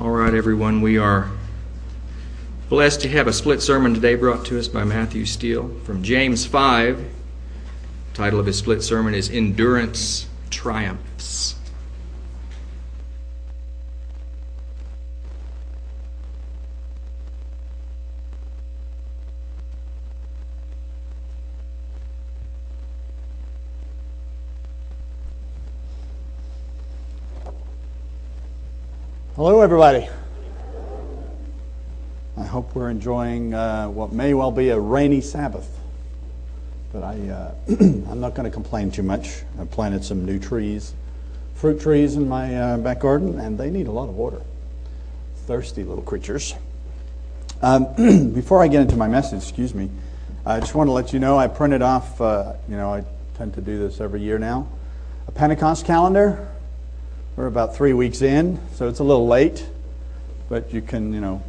All right, everyone, we are blessed to have a split sermon today brought to us by Matthew Steele from James 5. The title of his split sermon is Endurance Triumphs. Hello, everybody. I hope we're enjoying uh, what may well be a rainy Sabbath. But I, uh, I'm not going to complain too much. I planted some new trees, fruit trees in my uh, back garden, and they need a lot of water. Thirsty little creatures. Um, before I get into my message, excuse me, I just want to let you know I printed off, uh, you know, I tend to do this every year now, a Pentecost calendar we're about three weeks in, so it's a little late, but you can, you know,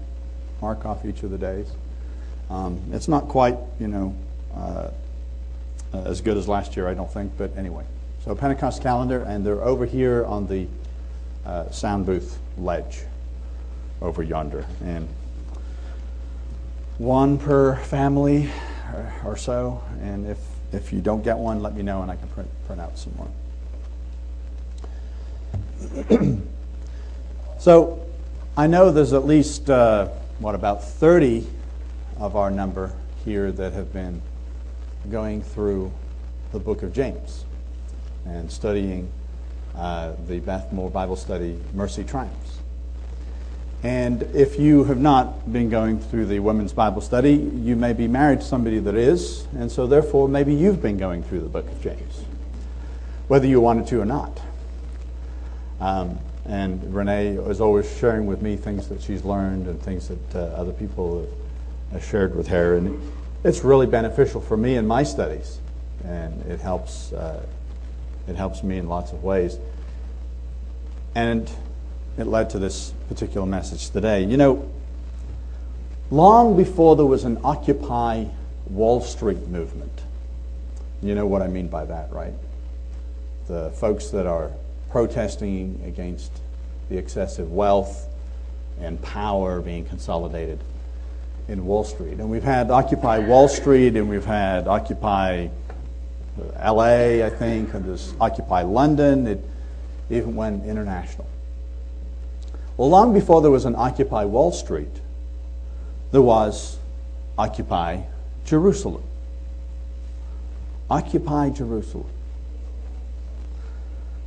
mark off each of the days. Um, it's not quite, you know, uh, as good as last year, I don't think, but anyway. So Pentecost calendar, and they're over here on the uh, sound booth ledge over yonder, and one per family or so. And if if you don't get one, let me know, and I can print print out some more. So I know there's at least, uh, what, about 30 of our number here that have been going through the book of James and studying uh, the Beth Moore Bible study, Mercy Triumphs. And if you have not been going through the women's Bible study, you may be married to somebody that is, and so therefore maybe you've been going through the book of James, whether you wanted to or not. Um, and Renee is always sharing with me things that she's learned and things that uh, other people have shared with her. And it's really beneficial for me in my studies. And it helps, uh, it helps me in lots of ways. And it led to this particular message today. You know, long before there was an Occupy Wall Street movement, you know what I mean by that, right? The folks that are protesting against the excessive wealth and power being consolidated in Wall Street. And we've had Occupy Wall Street, and we've had Occupy uh, LA, I think, and there's Occupy London. It even went international. Well, long before there was an Occupy Wall Street, there was Occupy Jerusalem. Occupy Jerusalem.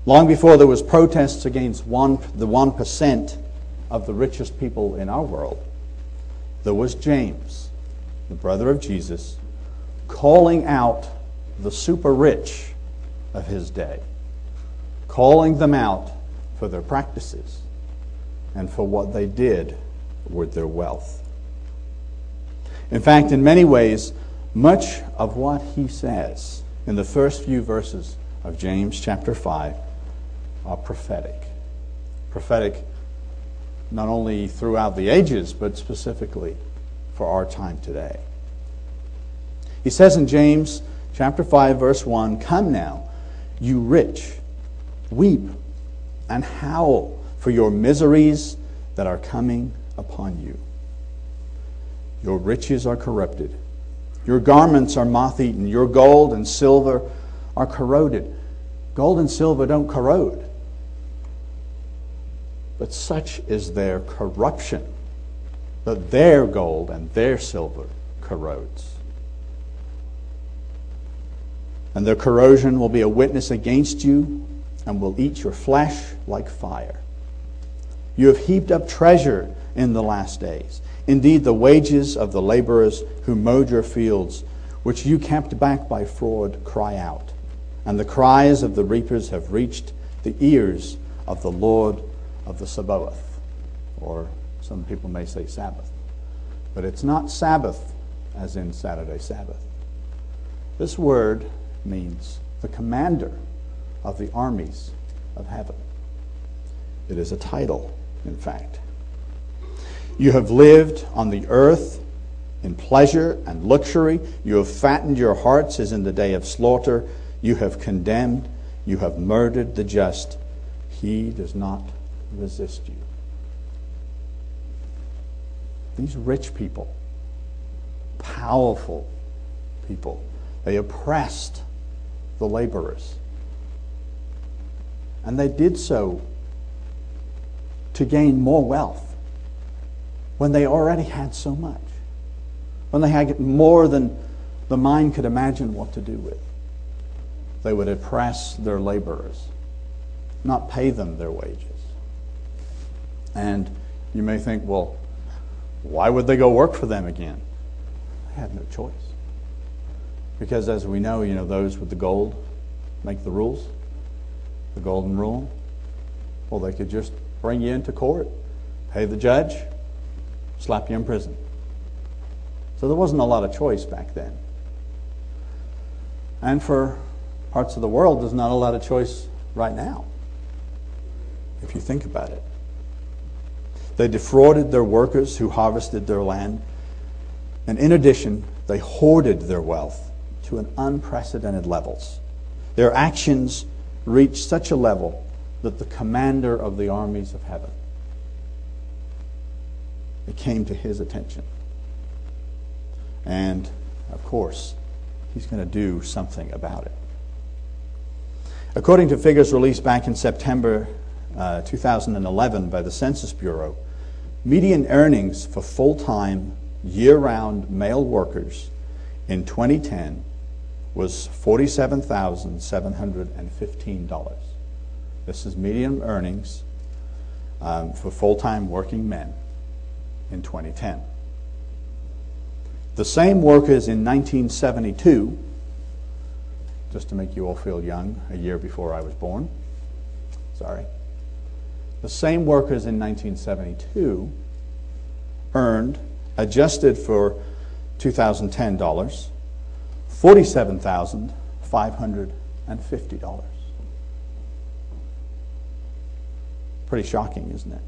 Long before there was protests against one, the 1% of the richest people in our world, there was James, the brother of Jesus, calling out the super rich of his day, calling them out for their practices and for what they did with their wealth. In fact, in many ways, much of what he says in the first few verses of James chapter 5 are prophetic. Prophetic not only throughout the ages, but specifically for our time today. He says in James chapter 5 verse 1, "Come now, you rich, weep and howl for your miseries that are coming upon you. Your riches are corrupted. Your garments are moth-eaten. Your gold and silver are corroded. Gold and silver don't corrode but such is their corruption that their gold and their silver corrodes. And their corrosion will be a witness against you and will eat your flesh like fire. You have heaped up treasure in the last days. Indeed, the wages of the laborers who mowed your fields, which you kept back by fraud, cry out. And the cries of the reapers have reached the ears of the Lord of the Sabaoth, or some people may say Sabbath. But it's not Sabbath as in Saturday Sabbath. This word means the commander of the armies of heaven. It is a title, in fact. You have lived on the earth in pleasure and luxury. You have fattened your hearts as in the day of slaughter. You have condemned. You have murdered the just. He does not resist you. these rich people, powerful people, they oppressed the laborers. And they did so to gain more wealth when they already had so much, when they had more than the mind could imagine what to do with. They would oppress their laborers, not pay them their wages. And you may think, well, why would they go work for them again? They had no choice. Because as we know, you know, those with the gold make the rules, the golden rule. Well, they could just bring you into court, pay the judge, slap you in prison. So there wasn't a lot of choice back then. And for parts of the world, there's not a lot of choice right now, if you think about it. They defrauded their workers who harvested their land. And in addition, they hoarded their wealth to an unprecedented levels. Their actions reached such a level that the commander of the armies of heaven it came to his attention. And of course, he's going to do something about it. According to figures released back in September uh, 2011 by the Census Bureau, median earnings for full time, year round male workers in 2010 was $47,715. This is median earnings um, for full time working men in 2010. The same workers in 1972, just to make you all feel young, a year before I was born, sorry. The same workers in 1972 earned, adjusted for 2010 dollars, $47,550. Pretty shocking, isn't it?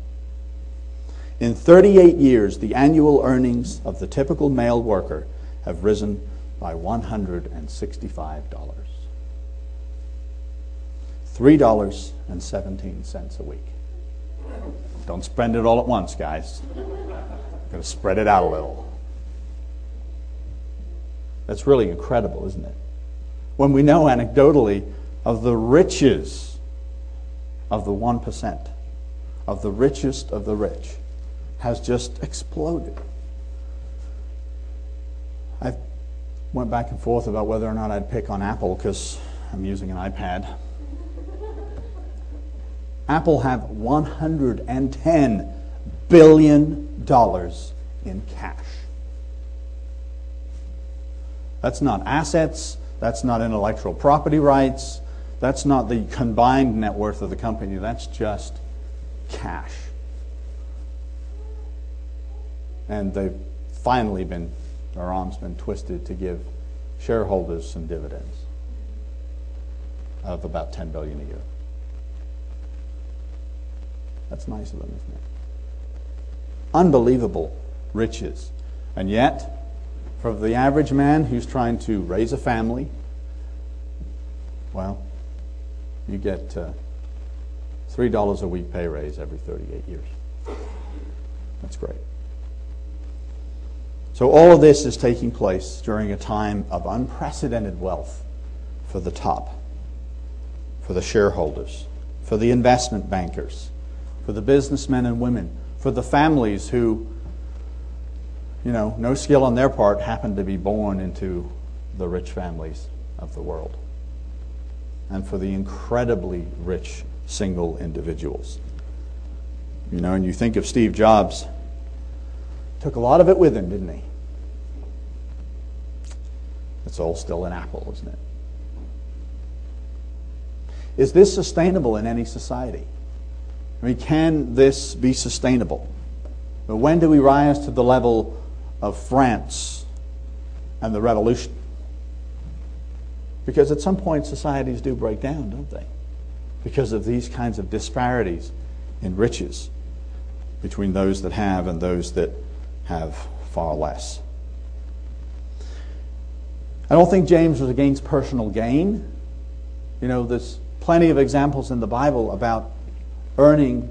In 38 years, the annual earnings of the typical male worker have risen by $165. $3.17 a week. Don't spend it all at once, guys. Got to spread it out a little. That's really incredible, isn't it? When we know anecdotally of the riches of the 1%, of the richest of the rich, has just exploded. I went back and forth about whether or not I'd pick on Apple because I'm using an iPad. Apple have 110 billion dollars in cash. That's not assets, that's not intellectual property rights, that's not the combined net worth of the company, that's just cash. And they've finally been, their arms been twisted to give shareholders some dividends of about 10 billion a year. That's nice of them, isn't it? Unbelievable riches. And yet, for the average man who's trying to raise a family, well, you get uh, $3 a week pay raise every 38 years. That's great. So, all of this is taking place during a time of unprecedented wealth for the top, for the shareholders, for the investment bankers, for the businessmen and women, for the families who, you know, no skill on their part happened to be born into the rich families of the world, and for the incredibly rich single individuals. You know, and you think of Steve Jobs, took a lot of it with him, didn't he? It's all still an apple, isn't it? Is this sustainable in any society? I mean, can this be sustainable? But when do we rise to the level of France and the revolution? Because at some point societies do break down, don't they? Because of these kinds of disparities in riches between those that have and those that have far less. I don't think James was against personal gain. You know, there's plenty of examples in the Bible about earning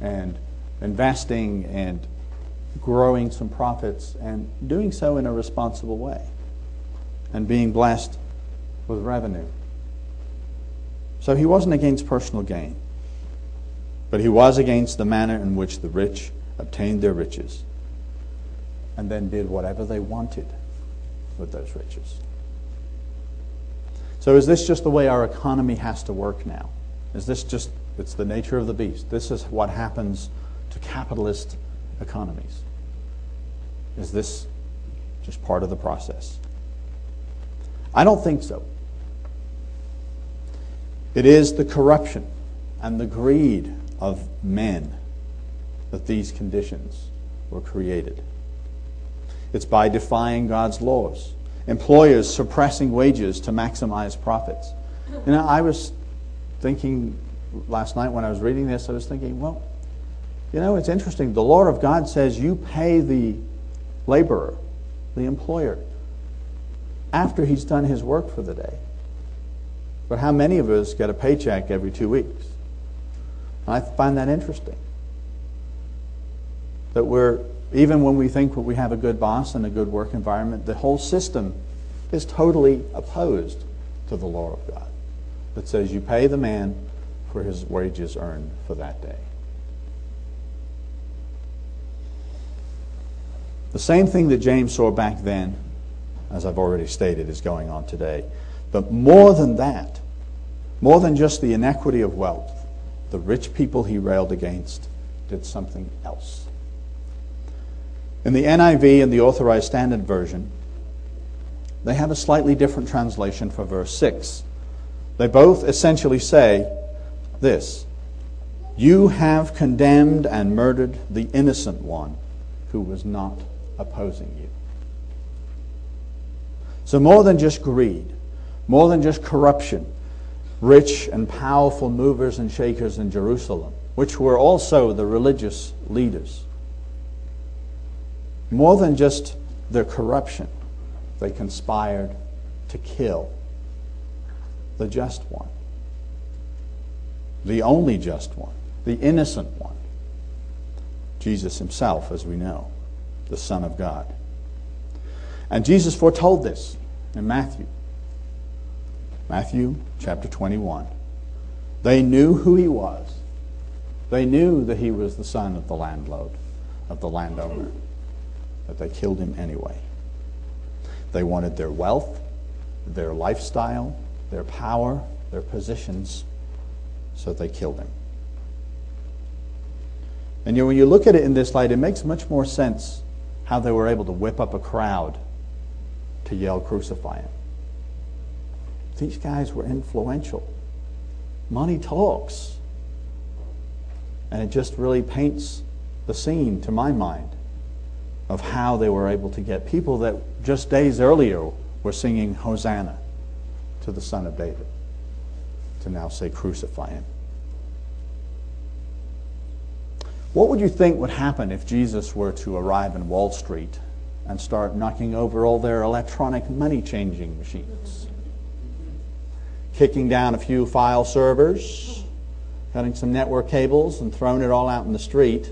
and investing and growing some profits and doing so in a responsible way and being blessed with revenue. So he wasn't against personal gain, but he was against the manner in which the rich obtained their riches and then did whatever they wanted with those riches. So, is this just the way our economy has to work now? Is this just, it's the nature of the beast? This is what happens to capitalist economies. Is this just part of the process? I don't think so. It is the corruption and the greed of men that these conditions were created. It's by defying God's laws, employers suppressing wages to maximize profits. You know, I was thinking last night when I was reading this, I was thinking, well, you know, it's interesting. The law of God says you pay the laborer, the employer, after he's done his work for the day. But how many of us get a paycheck every two weeks? I find that interesting. That we're, even when we think we have a good boss and a good work environment, the whole system is totally opposed to the law of God that says you pay the man for his wages earned for that day. The same thing that James saw back then, as I've already stated, is going on today. But more than that, more than just the inequity of wealth, the rich people he railed against did something else. In the NIV and the Authorized Standard Version, they have a slightly different translation for verse 6. They both essentially say this You have condemned and murdered the innocent one who was not opposing you. So, more than just greed, more than just corruption, rich and powerful movers and shakers in Jerusalem, which were also the religious leaders, more than just their corruption, they conspired to kill the just one, the only just one, the innocent one, Jesus himself, as we know the Son of God. And Jesus foretold this in Matthew. Matthew chapter 21. They knew who he was. They knew that he was the son of the landlord, of the landowner, but they killed him anyway. They wanted their wealth, their lifestyle, their power, their positions, so they killed him. And know, when you look at it in this light, it makes much more sense how they were able to whip up a crowd to yell, Crucify him. These guys were influential. Money talks. And it just really paints the scene, to my mind, of how they were able to get people that just days earlier were singing Hosanna to the Son of David to now say, Crucify him. What would you think would happen if Jesus were to arrive in Wall Street and start knocking over all their electronic money changing machines? Kicking down a few file servers, cutting some network cables, and throwing it all out in the street.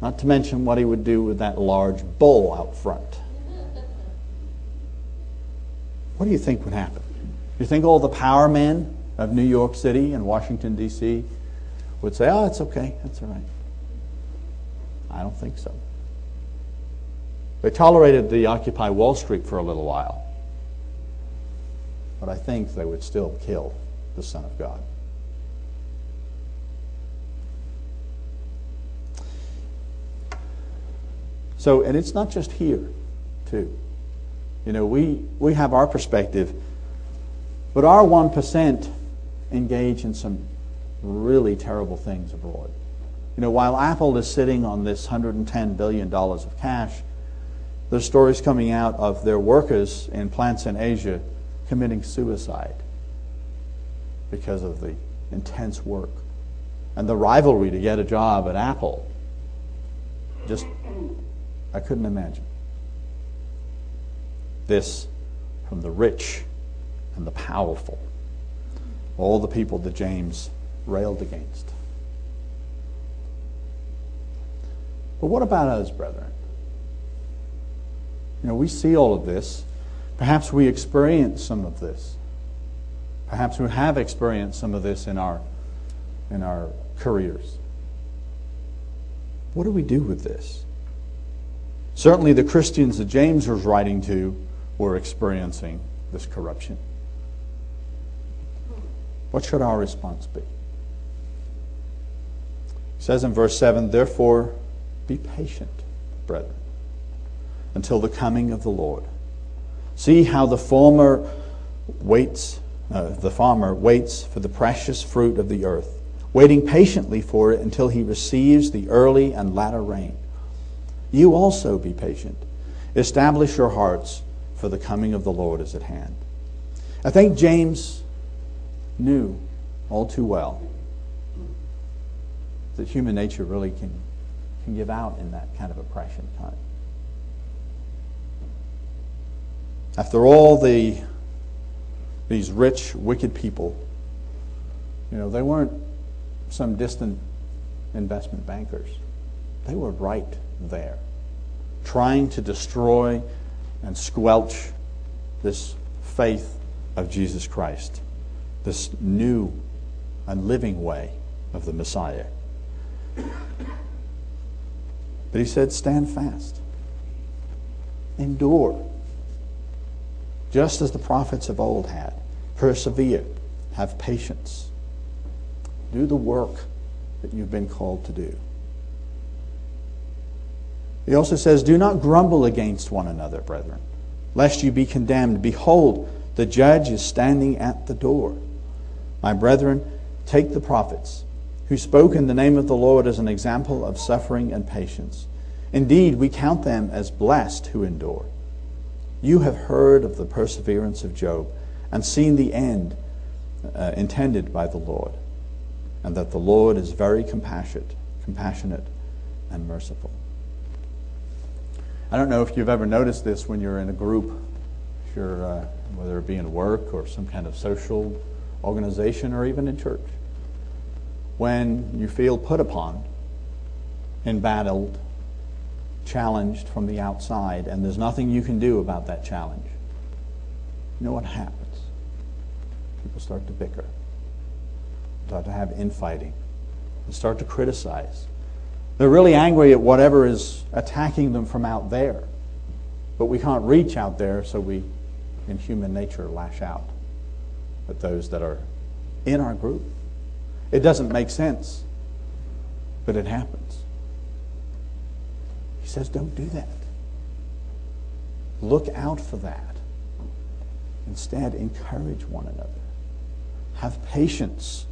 Not to mention what he would do with that large bull out front. What do you think would happen? You think all the power men of New York City and Washington, D.C. would say, oh, it's okay, that's all right? I don't think so. They tolerated the Occupy Wall Street for a little while, but I think they would still kill the Son of God. So, and it's not just here, too. You know, we, we have our perspective, but our 1% engage in some really terrible things abroad. You know, while Apple is sitting on this $110 billion of cash, there's stories coming out of their workers in plants in Asia committing suicide because of the intense work and the rivalry to get a job at Apple. Just, I couldn't imagine. This from the rich and the powerful, all the people that James railed against. But what about us, brethren? You know, we see all of this. Perhaps we experience some of this. Perhaps we have experienced some of this in our, in our careers. What do we do with this? Certainly, the Christians that James was writing to were experiencing this corruption. What should our response be? He says in verse 7 Therefore, be patient, brethren, until the coming of the Lord. See how the former waits, uh, the farmer waits for the precious fruit of the earth, waiting patiently for it until he receives the early and latter rain. You also be patient. Establish your hearts, for the coming of the Lord is at hand. I think James knew all too well that human nature really can, can give out in that kind of oppression time. After all, the, these rich, wicked people, you know, they weren't some distant investment bankers. They were right there, trying to destroy and squelch this faith of Jesus Christ, this new and living way of the Messiah. But he said, Stand fast, endure, just as the prophets of old had. Persevere, have patience, do the work that you've been called to do. He also says, Do not grumble against one another, brethren, lest you be condemned. Behold, the judge is standing at the door. My brethren, take the prophets who spoke in the name of the Lord as an example of suffering and patience. Indeed, we count them as blessed who endure. You have heard of the perseverance of Job and seen the end uh, intended by the Lord, and that the Lord is very compassionate, compassionate and merciful. I don't know if you've ever noticed this when you're in a group, if you're, uh, whether it be in work or some kind of social organization or even in church. When you feel put upon, embattled, challenged from the outside, and there's nothing you can do about that challenge, you know what happens? People start to bicker, start to have infighting, and start to criticize they're really angry at whatever is attacking them from out there. But we can't reach out there, so we, in human nature, lash out at those that are in our group. It doesn't make sense, but it happens. He says, don't do that. Look out for that. Instead, encourage one another. Have patience.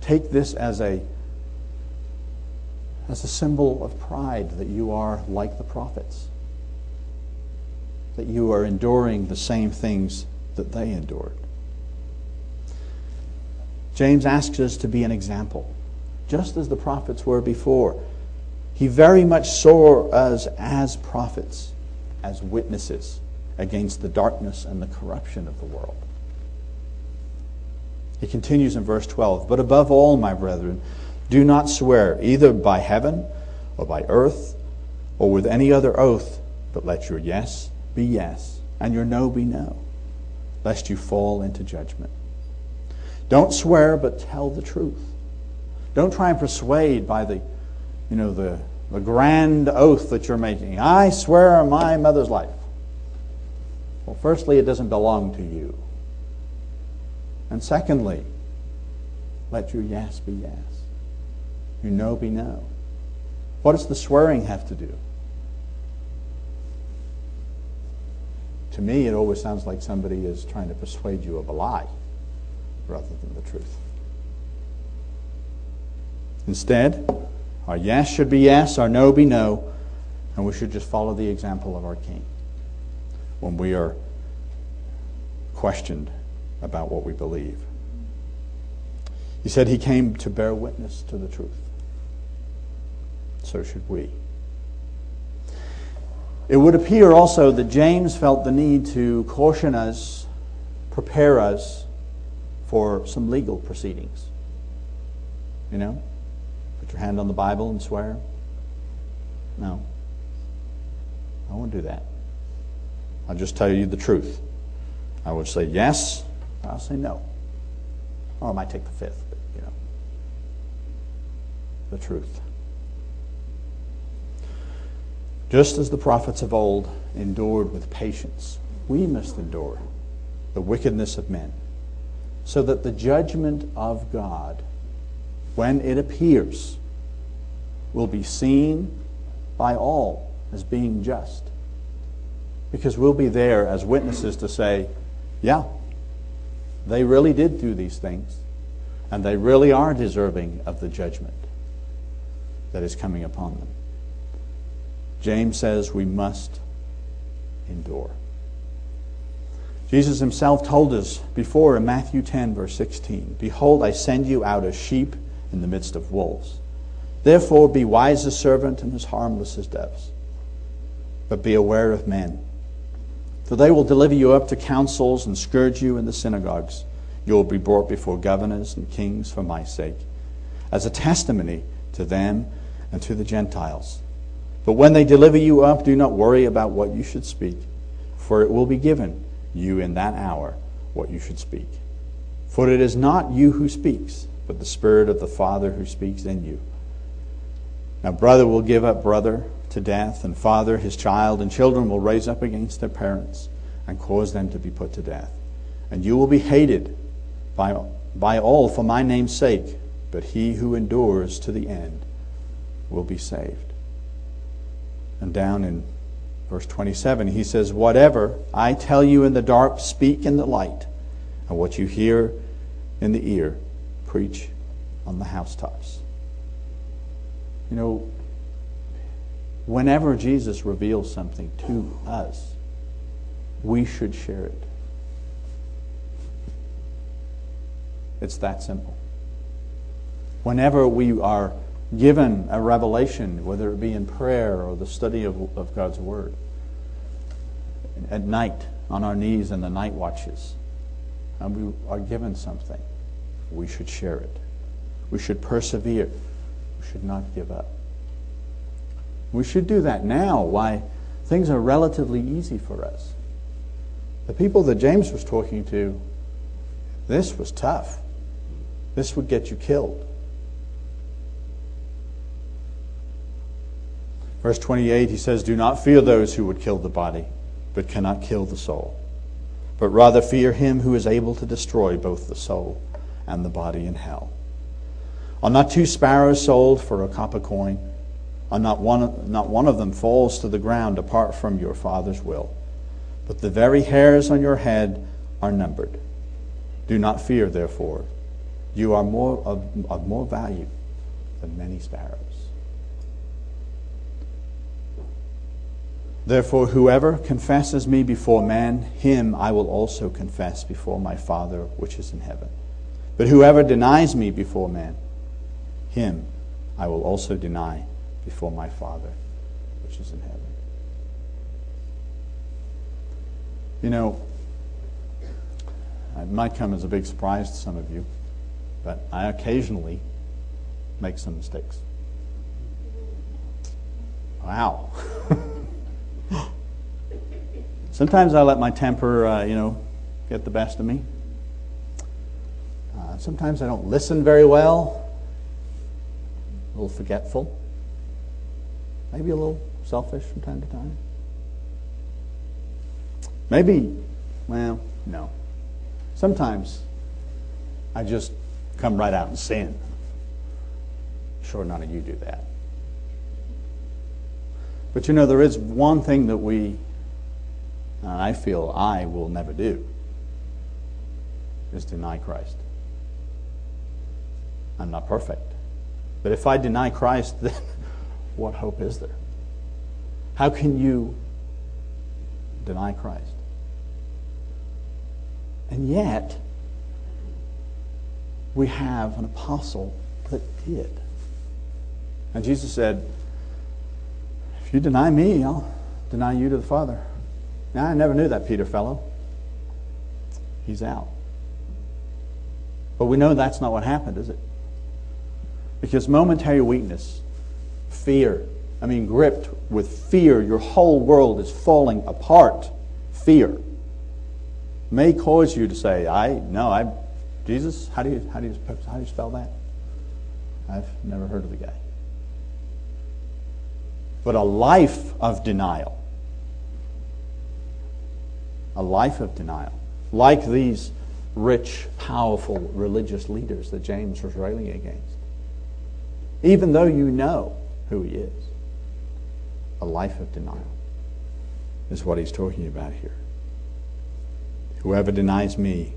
Take this as a as a symbol of pride that you are like the prophets, that you are enduring the same things that they endured. James asks us to be an example, just as the prophets were before. He very much saw us as prophets, as witnesses against the darkness and the corruption of the world. He continues in verse 12 But above all, my brethren, do not swear either by heaven or by earth or with any other oath, but let your yes be yes and your no be no, lest you fall into judgment. Don't swear, but tell the truth. Don't try and persuade by the, you know, the, the grand oath that you're making. I swear on my mother's life. Well, firstly, it doesn't belong to you. And secondly, let your yes be yes. Your no be no. What does the swearing have to do? To me, it always sounds like somebody is trying to persuade you of a lie rather than the truth. Instead, our yes should be yes, our no be no, and we should just follow the example of our King when we are questioned about what we believe. He said he came to bear witness to the truth so should we. It would appear also that James felt the need to caution us, prepare us for some legal proceedings. You know, put your hand on the Bible and swear. No. I won't do that. I'll just tell you the truth. I would say yes, I'll say no. Or I might take the fifth, but you know. The truth. Just as the prophets of old endured with patience, we must endure the wickedness of men, so that the judgment of God, when it appears, will be seen by all as being just. Because we'll be there as witnesses to say, yeah, they really did do these things, and they really are deserving of the judgment that is coming upon them. James says we must endure. Jesus himself told us before in Matthew 10, verse 16 Behold, I send you out as sheep in the midst of wolves. Therefore, be wise as servant and as harmless as doves. But be aware of men. For they will deliver you up to councils and scourge you in the synagogues. You will be brought before governors and kings for my sake, as a testimony to them and to the Gentiles. But when they deliver you up, do not worry about what you should speak, for it will be given you in that hour what you should speak. For it is not you who speaks, but the Spirit of the Father who speaks in you. Now, brother will give up brother to death, and father his child, and children will raise up against their parents and cause them to be put to death. And you will be hated by, by all for my name's sake, but he who endures to the end will be saved. And down in verse 27, he says, Whatever I tell you in the dark, speak in the light, and what you hear in the ear, preach on the housetops. You know, whenever Jesus reveals something to us, we should share it. It's that simple. Whenever we are given a revelation, whether it be in prayer or the study of, of God's Word. At night, on our knees in the night watches, and we are given something, we should share it. We should persevere. We should not give up. We should do that now, why things are relatively easy for us. The people that James was talking to, this was tough. This would get you killed. Verse 28, he says, Do not fear those who would kill the body, but cannot kill the soul. But rather fear him who is able to destroy both the soul and the body in hell. Are not two sparrows sold for a copper coin? Are not one, not one of them falls to the ground apart from your Father's will? But the very hairs on your head are numbered. Do not fear, therefore. You are more of, of more value than many sparrows. Therefore, whoever confesses me before man, him I will also confess before my Father which is in heaven. But whoever denies me before man, him I will also deny before my Father which is in heaven. You know, it might come as a big surprise to some of you, but I occasionally make some mistakes. Wow. Sometimes I let my temper, uh, you know, get the best of me. Uh, sometimes I don't listen very well, a little forgetful, maybe a little selfish from time to time. Maybe, well, no. Sometimes I just come right out and sin. Sure, none of you do that. But you know, there is one thing that we and I feel I will never do, is deny Christ. I'm not perfect. But if I deny Christ, then what hope is there? How can you deny Christ? And yet, we have an apostle that did. And Jesus said, If you deny me, I'll deny you to the Father. Now, I never knew that Peter fellow. He's out. But we know that's not what happened, is it? Because momentary weakness, fear, I mean, gripped with fear. Your whole world is falling apart. Fear may cause you to say, I, no, I, Jesus, how do you, how do you, how do you spell that? I've never heard of the guy. But a life of denial, a life of denial, like these rich, powerful religious leaders that James was railing against. Even though you know who he is, a life of denial is what he's talking about here. Whoever denies me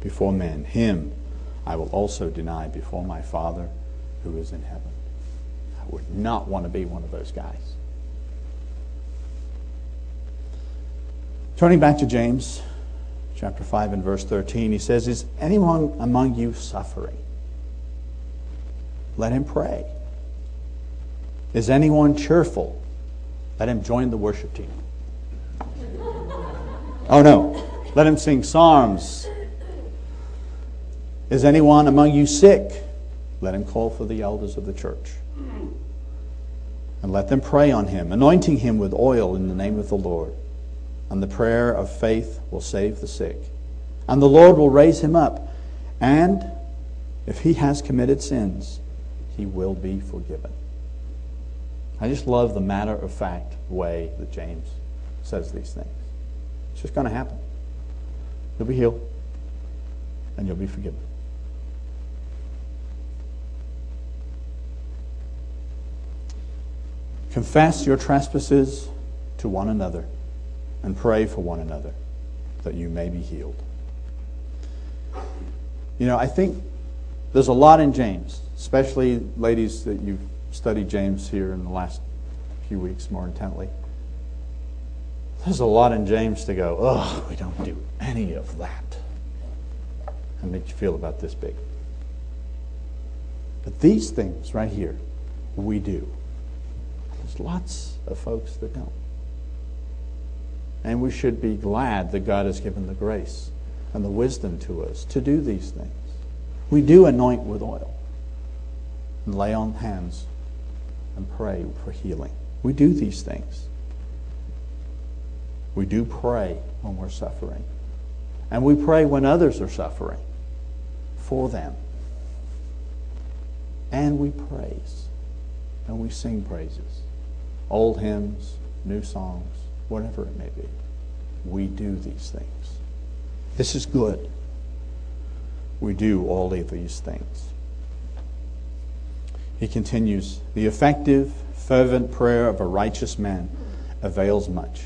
before men, him I will also deny before my Father who is in heaven. Would not want to be one of those guys. Turning back to James chapter 5 and verse 13, he says, Is anyone among you suffering? Let him pray. Is anyone cheerful? Let him join the worship team. Oh no, let him sing psalms. Is anyone among you sick? Let him call for the elders of the church. And let them pray on him, anointing him with oil in the name of the Lord. And the prayer of faith will save the sick. And the Lord will raise him up. And if he has committed sins, he will be forgiven. I just love the matter of fact way that James says these things. It's just going to happen. You'll be healed and you'll be forgiven. Confess your trespasses to one another and pray for one another that you may be healed. You know, I think there's a lot in James, especially ladies that you've studied James here in the last few weeks more intently. There's a lot in James to go, oh, we don't do any of that. And make you feel about this big. But these things right here, we do. There's lots of folks that don't. And we should be glad that God has given the grace and the wisdom to us to do these things. We do anoint with oil and lay on hands and pray for healing. We do these things. We do pray when we're suffering. And we pray when others are suffering for them. And we praise. And we sing praises. Old hymns, new songs, whatever it may be. We do these things. This is good. We do all of these things. He continues The effective, fervent prayer of a righteous man avails much.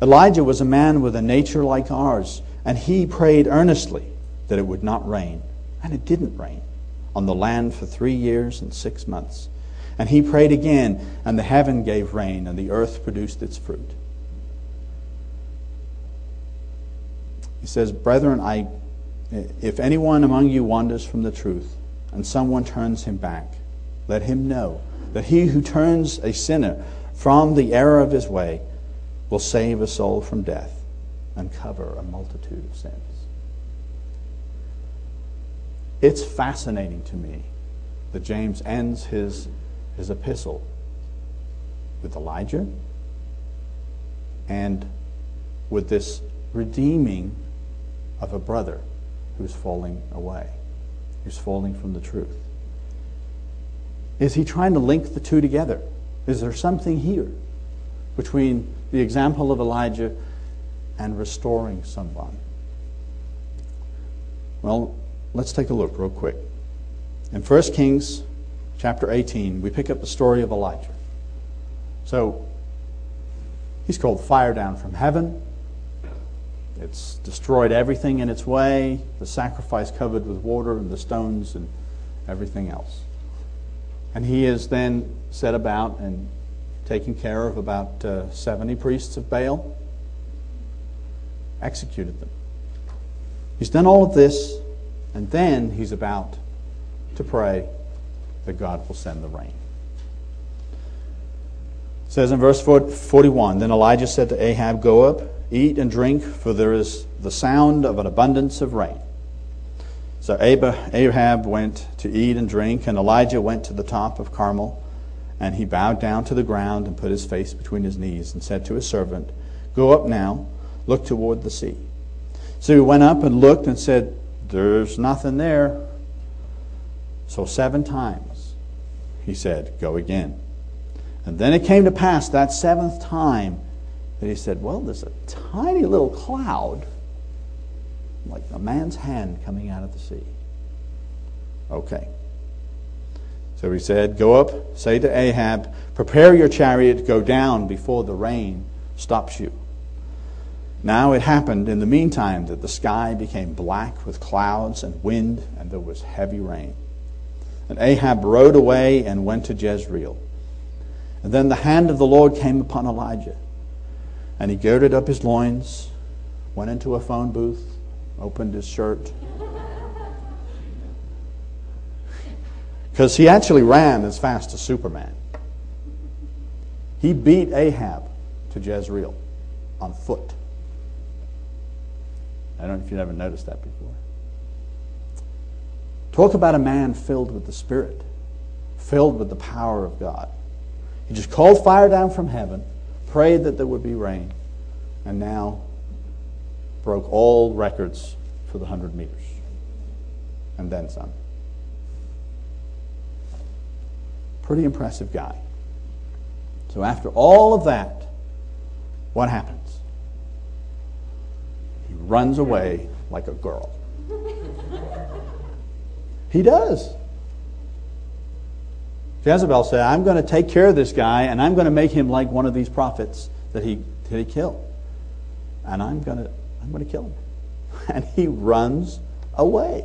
Elijah was a man with a nature like ours, and he prayed earnestly that it would not rain. And it didn't rain on the land for three years and six months. And he prayed again, and the heaven gave rain, and the earth produced its fruit. He says, Brethren, I, if anyone among you wanders from the truth, and someone turns him back, let him know that he who turns a sinner from the error of his way will save a soul from death and cover a multitude of sins. It's fascinating to me that James ends his, his epistle with Elijah and with this redeeming of a brother who's falling away, who's falling from the truth. Is he trying to link the two together? Is there something here between the example of Elijah and restoring someone? Well, let's take a look real quick. In 1 Kings chapter 18, we pick up the story of Elijah. So, he's called fire down from heaven. It's destroyed everything in its way, the sacrifice covered with water and the stones and everything else. And he is then set about and taken care of about uh, 70 priests of Baal, executed them. He's done all of this, and then he's about to pray that God will send the rain. It says in verse 41 Then Elijah said to Ahab, Go up, eat and drink, for there is the sound of an abundance of rain. So Ahab went to eat and drink, and Elijah went to the top of Carmel And he bowed down to the ground and put his face between his knees and said to his servant, Go up now, look toward the sea. So he went up and looked and said, There's nothing there. So seven times he said, Go again. And then it came to pass that seventh time that he said, Well, there's a tiny little cloud, like a man's hand coming out of the sea. Okay. So he said, Go up, say to Ahab, Prepare your chariot, go down before the rain stops you. Now it happened in the meantime that the sky became black with clouds and wind, and there was heavy rain. And Ahab rode away and went to Jezreel. And then the hand of the Lord came upon Elijah. And he girded up his loins, went into a phone booth, opened his shirt. Because he actually ran as fast as Superman. He beat Ahab to Jezreel on foot. I don't know if you've ever noticed that before. Talk about a man filled with the Spirit, filled with the power of God. He just called fire down from heaven, prayed that there would be rain, and now broke all records for the 100 meters. And then some. Pretty impressive guy. So, after all of that, what happens? He runs away like a girl. He does. Jezebel said, I'm going to take care of this guy and I'm going to make him like one of these prophets that he, that he killed. And I'm going to, I'm going to kill him. And he runs away.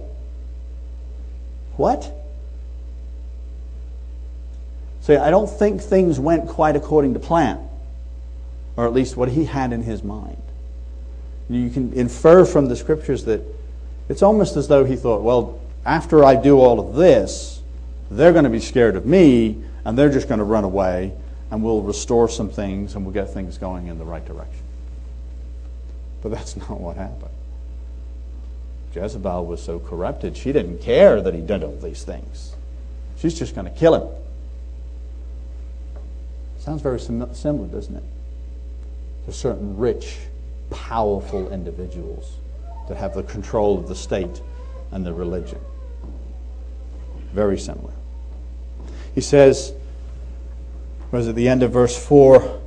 What? See, I don't think things went quite according to plan, or at least what he had in his mind. You can infer from the scriptures that it's almost as though he thought, well, after I do all of this, they're going to be scared of me, and they're just going to run away, and we'll restore some things, and we'll get things going in the right direction. But that's not what happened. Jezebel was so corrupted, she didn't care that he did all these things. She's just going to kill him. Sounds very similar, doesn't it? To certain rich, powerful individuals that have the control of the state and the religion. Very similar. He says, was at the end of verse 4,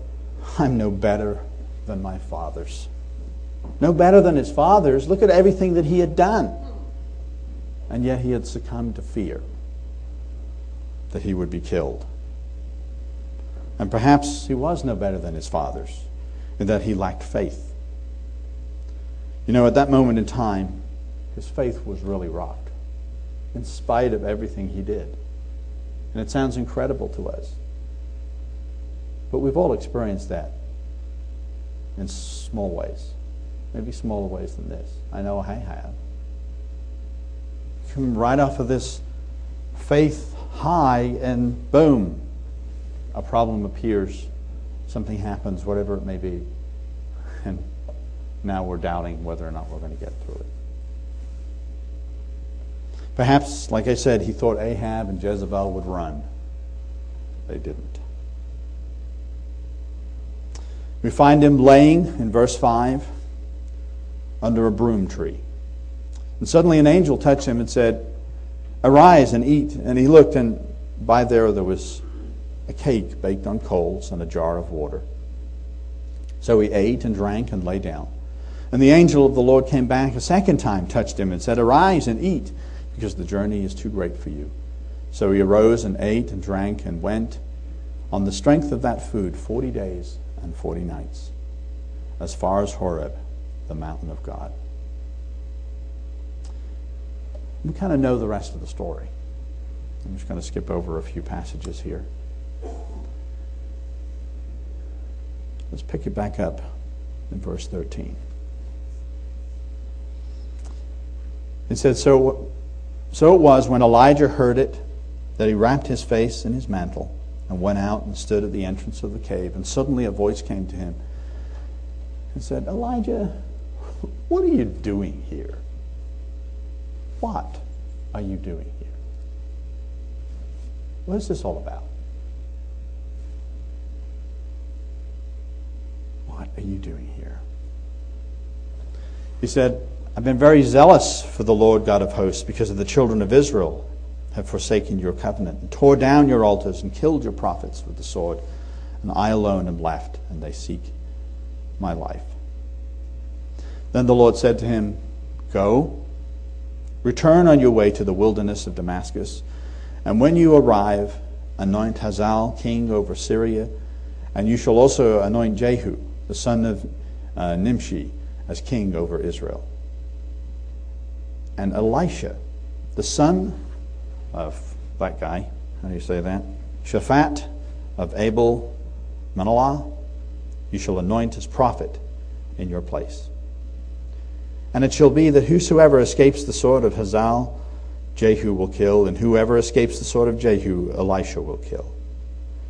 I'm no better than my fathers. No better than his fathers. Look at everything that he had done. And yet he had succumbed to fear that he would be killed. And perhaps he was no better than his fathers in that he lacked faith. You know, at that moment in time, his faith was really rocked in spite of everything he did. And it sounds incredible to us. But we've all experienced that in small ways, maybe smaller ways than this. I know I have. Come right off of this faith high, and boom, a problem appears, something happens, whatever it may be. And now we're doubting whether or not we're going to get through it. Perhaps, like I said, he thought Ahab and Jezebel would run. They didn't. We find him laying in verse 5 under a broom tree. And suddenly an angel touched him and said, Arise and eat. And he looked, and by there there was a cake baked on coals and a jar of water. So he ate and drank and lay down. And the angel of the Lord came back a second time, touched him, and said, Arise and eat because the journey is too great for you. So he arose and ate and drank and went on the strength of that food 40 days and 40 nights, as far as Horeb, the mountain of God. We kind of know the rest of the story. I'm just going to skip over a few passages here. Let's pick it back up in verse 13. It said, So so it was when Elijah heard it that he wrapped his face in his mantle and went out and stood at the entrance of the cave. And suddenly a voice came to him and said, Elijah, what are you doing here? What are you doing here? What is this all about? What are you doing here? He said, I've been very zealous for the Lord God of hosts because of the children of Israel have forsaken your covenant and tore down your altars and killed your prophets with the sword. And I alone am left, and they seek my life. Then the Lord said to him, Go, return on your way to the wilderness of Damascus, and when you arrive, anoint Hazael king over Syria, and you shall also anoint Jehu, the son of uh, Nimshi, as king over Israel. And Elisha, the son of that guy, how do you say that? Shaphat of Abel Menelah, you shall anoint as prophet in your place. And it shall be that whosoever escapes the sword of Hazael, Jehu will kill, and whoever escapes the sword of Jehu, Elisha will kill.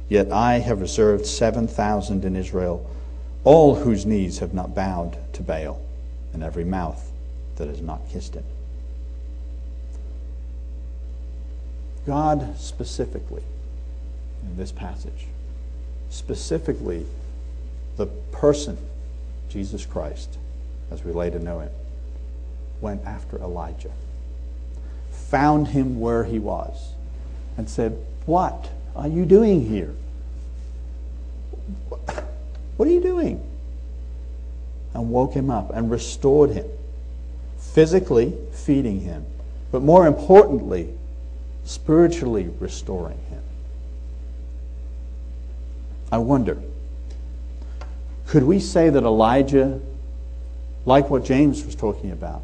Yet I have reserved 7,000 in Israel, all whose knees have not bowed to Baal, and every mouth that has not kissed him. God specifically, in this passage, specifically the person, Jesus Christ, as we to know him, went after Elijah, found him where he was, and said, What are you doing here? What are you doing? And woke him up and restored him, physically feeding him, but more importantly, spiritually restoring him. I wonder, could we say that Elijah, like what James was talking about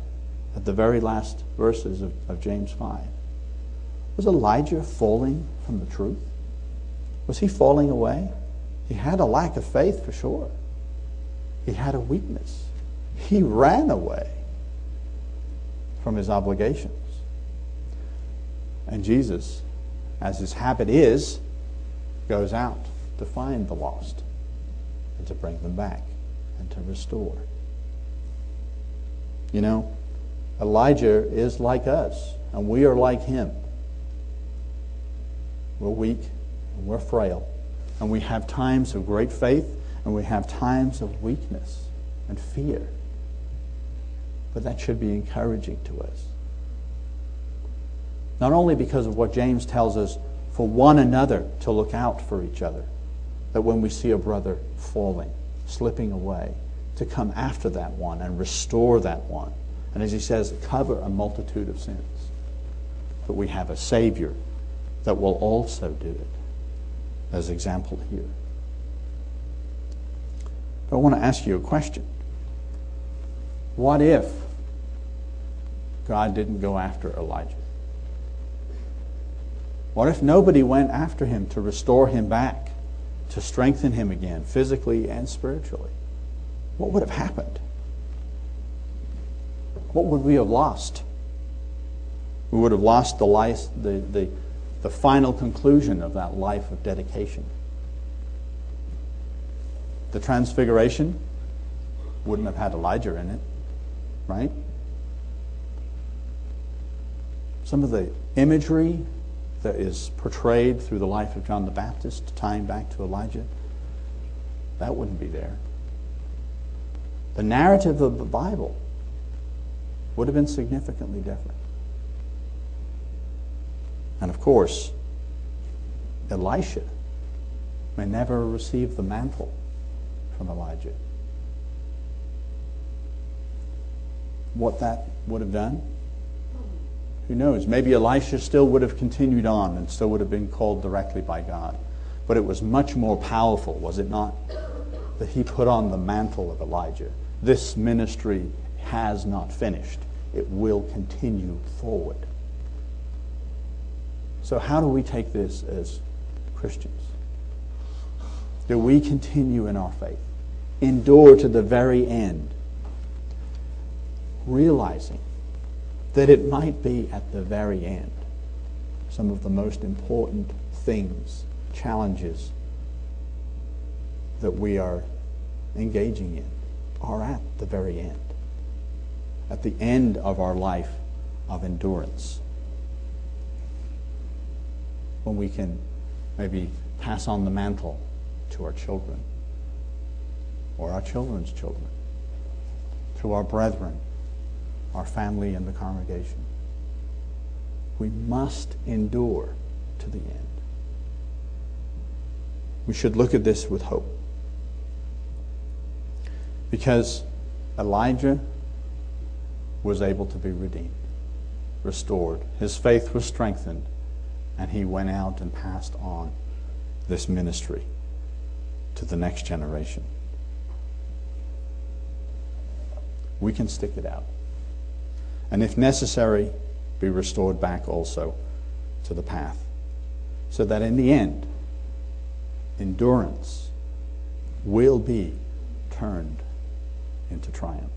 at the very last verses of, of James 5, was Elijah falling from the truth? Was he falling away? He had a lack of faith for sure. He had a weakness. He ran away from his obligations. And Jesus, as his habit is, goes out to find the lost and to bring them back and to restore. You know, Elijah is like us, and we are like him. We're weak, and we're frail, and we have times of great faith, and we have times of weakness and fear. But that should be encouraging to us. Not only because of what James tells us for one another to look out for each other, that when we see a brother falling, slipping away, to come after that one and restore that one. And as he says, cover a multitude of sins. But we have a Savior that will also do it, as example here. But I want to ask you a question. What if God didn't go after Elijah? What if nobody went after him to restore him back, to strengthen him again, physically and spiritually? What would have happened? What would we have lost? We would have lost the, life, the, the, the final conclusion of that life of dedication. The transfiguration wouldn't have had Elijah in it, right? Some of the imagery that is portrayed through the life of John the Baptist, tying back to Elijah, that wouldn't be there. The narrative of the Bible would have been significantly different. And of course, Elisha may never receive the mantle from Elijah. What that would have done who knows? Maybe Elisha still would have continued on and still would have been called directly by God. But it was much more powerful, was it not? That he put on the mantle of Elijah. This ministry has not finished, it will continue forward. So, how do we take this as Christians? Do we continue in our faith? Endure to the very end, realizing that it might be at the very end some of the most important things, challenges that we are engaging in are at the very end, at the end of our life of endurance. When we can maybe pass on the mantle to our children, or our children's children, to our brethren, our family and the congregation. We must endure to the end. We should look at this with hope. Because Elijah was able to be redeemed, restored. His faith was strengthened, and he went out and passed on this ministry to the next generation. We can stick it out. And if necessary, be restored back also to the path. So that in the end, endurance will be turned into triumph.